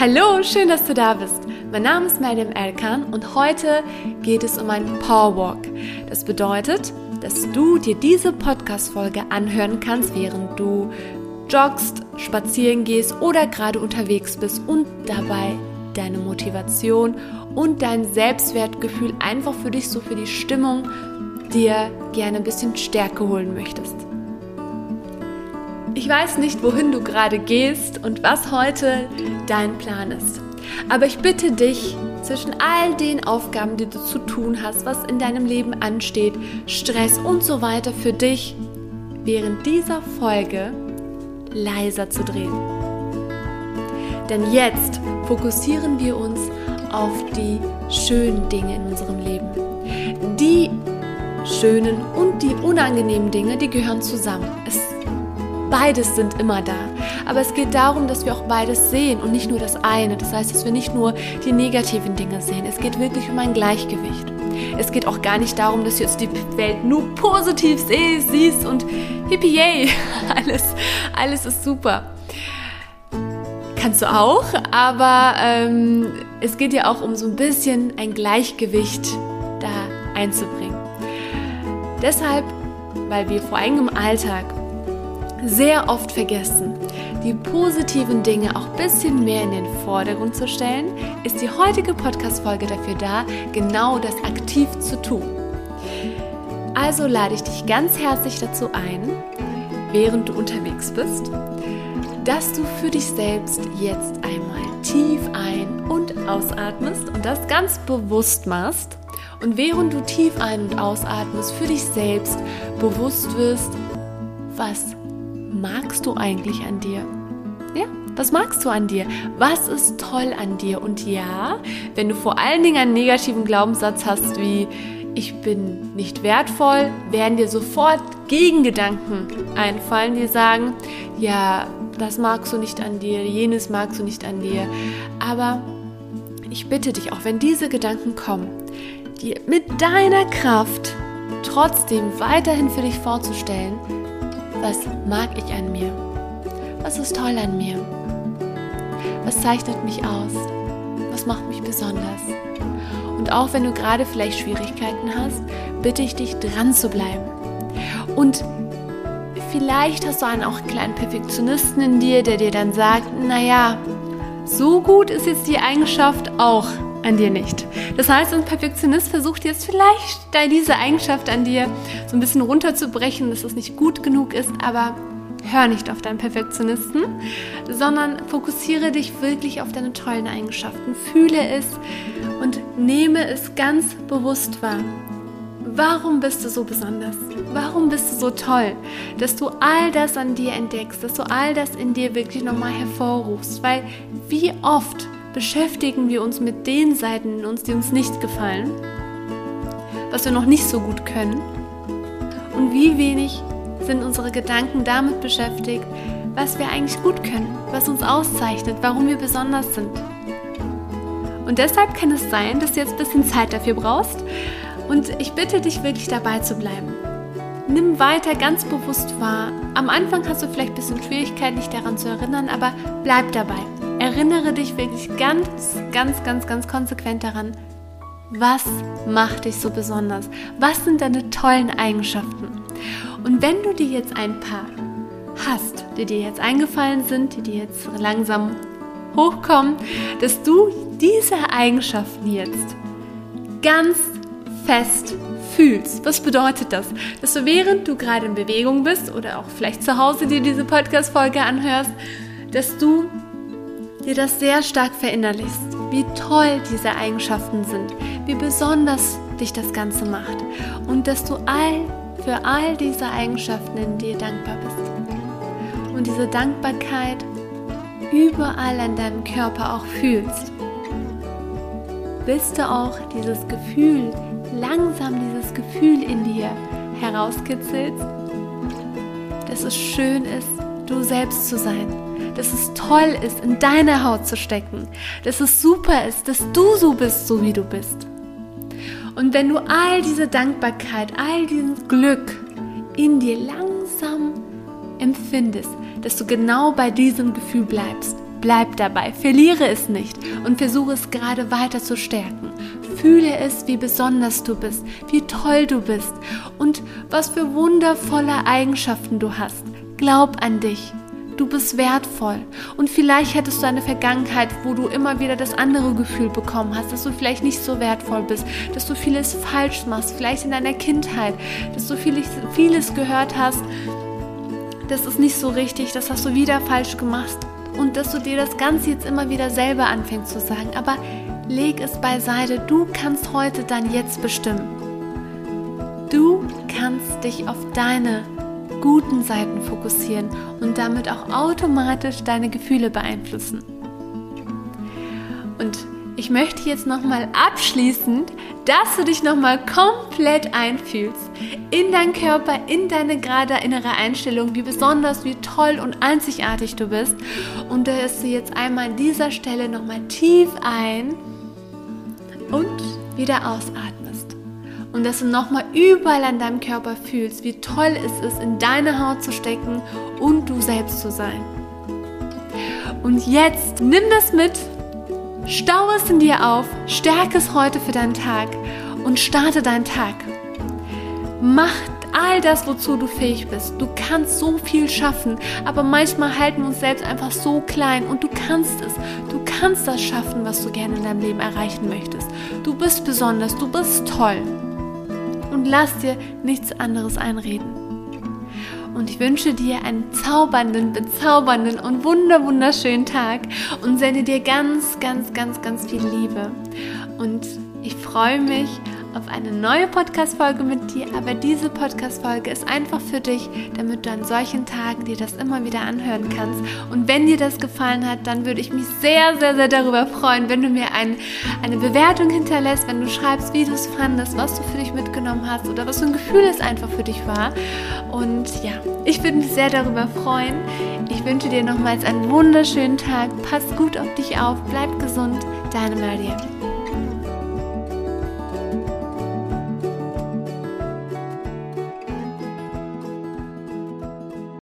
Hallo, schön, dass du da bist. Mein Name ist Madame Elkan und heute geht es um einen Powerwalk. Das bedeutet, dass du dir diese Podcast-Folge anhören kannst, während du joggst, spazieren gehst oder gerade unterwegs bist und dabei deine Motivation und dein Selbstwertgefühl einfach für dich, so für die Stimmung, dir gerne ein bisschen Stärke holen möchtest. Ich weiß nicht, wohin du gerade gehst und was heute dein Plan ist. Aber ich bitte dich, zwischen all den Aufgaben, die du zu tun hast, was in deinem Leben ansteht, Stress und so weiter für dich, während dieser Folge leiser zu drehen. Denn jetzt fokussieren wir uns auf die schönen Dinge in unserem Leben. Die schönen und die unangenehmen Dinge, die gehören zusammen. Es Beides sind immer da. Aber es geht darum, dass wir auch beides sehen und nicht nur das eine. Das heißt, dass wir nicht nur die negativen Dinge sehen. Es geht wirklich um ein Gleichgewicht. Es geht auch gar nicht darum, dass du jetzt die Welt nur positiv siehst und hippie yay, alles, alles ist super. Kannst du auch, aber ähm, es geht ja auch um so ein bisschen ein Gleichgewicht da einzubringen. Deshalb, weil wir vor allem im Alltag sehr oft vergessen, die positiven Dinge auch ein bisschen mehr in den Vordergrund zu stellen, ist die heutige Podcast-Folge dafür da, genau das aktiv zu tun. Also lade ich dich ganz herzlich dazu ein, während du unterwegs bist, dass du für dich selbst jetzt einmal tief ein- und ausatmest und das ganz bewusst machst. Und während du tief ein- und ausatmest, für dich selbst bewusst wirst, was magst du eigentlich an dir? Ja, was magst du an dir? Was ist toll an dir? Und ja, wenn du vor allen Dingen einen negativen Glaubenssatz hast wie ich bin nicht wertvoll, werden dir sofort Gegengedanken einfallen, die sagen, ja, das magst du nicht an dir, jenes magst du nicht an dir. Aber ich bitte dich, auch wenn diese Gedanken kommen, dir mit deiner Kraft trotzdem weiterhin für dich vorzustellen, was mag ich an mir? Was ist toll an mir? Was zeichnet mich aus? Was macht mich besonders? Und auch wenn du gerade vielleicht Schwierigkeiten hast, bitte ich dich dran zu bleiben. Und vielleicht hast du einen auch kleinen Perfektionisten in dir, der dir dann sagt, naja, so gut ist jetzt die Eigenschaft auch an dir nicht. Das heißt, ein Perfektionist versucht jetzt vielleicht diese Eigenschaft an dir so ein bisschen runterzubrechen, dass es nicht gut genug ist, aber hör nicht auf deinen Perfektionisten, sondern fokussiere dich wirklich auf deine tollen Eigenschaften. Fühle es und nehme es ganz bewusst wahr. Warum bist du so besonders? Warum bist du so toll, dass du all das an dir entdeckst, dass du all das in dir wirklich nochmal hervorrufst? Weil wie oft beschäftigen wir uns mit den Seiten in uns, die uns nicht gefallen, was wir noch nicht so gut können und wie wenig sind unsere Gedanken damit beschäftigt, was wir eigentlich gut können, was uns auszeichnet, warum wir besonders sind. Und deshalb kann es sein, dass du jetzt ein bisschen Zeit dafür brauchst und ich bitte dich wirklich dabei zu bleiben. Nimm weiter ganz bewusst wahr. Am Anfang hast du vielleicht ein bisschen Schwierigkeit, dich daran zu erinnern, aber bleib dabei. Erinnere dich wirklich ganz, ganz, ganz, ganz konsequent daran, was macht dich so besonders? Was sind deine tollen Eigenschaften? Und wenn du dir jetzt ein paar hast, die dir jetzt eingefallen sind, die dir jetzt langsam hochkommen, dass du diese Eigenschaften jetzt ganz fest fühlst. Was bedeutet das? Dass du während du gerade in Bewegung bist oder auch vielleicht zu Hause dir diese Podcast-Folge anhörst, dass du dir das sehr stark verinnerlichst, wie toll diese Eigenschaften sind, wie besonders dich das Ganze macht und dass du all für all diese Eigenschaften in dir dankbar bist. Und diese Dankbarkeit überall an deinem Körper auch fühlst, bis du auch dieses Gefühl, langsam dieses Gefühl in dir herauskitzelst, dass es schön ist, du selbst zu sein dass es toll ist, in deine Haut zu stecken, dass es super ist, dass du so bist, so wie du bist. Und wenn du all diese Dankbarkeit, all dieses Glück in dir langsam empfindest, dass du genau bei diesem Gefühl bleibst, bleib dabei, verliere es nicht und versuche es gerade weiter zu stärken. Fühle es, wie besonders du bist, wie toll du bist und was für wundervolle Eigenschaften du hast. Glaub an dich. Du bist wertvoll. Und vielleicht hattest du eine Vergangenheit, wo du immer wieder das andere Gefühl bekommen hast, dass du vielleicht nicht so wertvoll bist, dass du vieles falsch machst, vielleicht in deiner Kindheit, dass du vieles, vieles gehört hast, das ist nicht so richtig, das hast du wieder falsch gemacht und dass du dir das Ganze jetzt immer wieder selber anfängst zu sagen. Aber leg es beiseite, du kannst heute dein Jetzt bestimmen. Du kannst dich auf deine guten Seiten fokussieren und damit auch automatisch deine Gefühle beeinflussen. Und ich möchte jetzt nochmal abschließend, dass du dich nochmal komplett einfühlst in deinen Körper, in deine gerade innere Einstellung, wie besonders, wie toll und einzigartig du bist. Und dass du jetzt einmal an dieser Stelle nochmal tief ein und wieder ausatmest. Und dass du nochmal überall an deinem Körper fühlst, wie toll es ist, in deine Haut zu stecken und du selbst zu sein. Und jetzt nimm das mit Stau es in dir auf, stärke es heute für deinen Tag und starte deinen Tag. Mach all das, wozu du fähig bist. Du kannst so viel schaffen, aber manchmal halten wir uns selbst einfach so klein und du kannst es. Du kannst das schaffen, was du gerne in deinem Leben erreichen möchtest. Du bist besonders, du bist toll. Und lass dir nichts anderes einreden. Und ich wünsche dir einen zaubernden, bezaubernden und wunder wunderschönen Tag und sende dir ganz, ganz, ganz, ganz viel Liebe. Und ich freue mich auf eine neue Podcast-Folge mit dir, aber diese Podcast-Folge ist einfach für dich, damit du an solchen Tagen dir das immer wieder anhören kannst. Und wenn dir das gefallen hat, dann würde ich mich sehr, sehr, sehr darüber freuen, wenn du mir ein, eine Bewertung hinterlässt, wenn du schreibst, wie du es fandest, was du für dich mitgenommen hast oder was für ein Gefühl es einfach für dich war. Und ja, ich würde mich sehr darüber freuen. Ich wünsche dir nochmals einen wunderschönen Tag. Pass gut auf dich auf, bleib gesund. Deine Maria.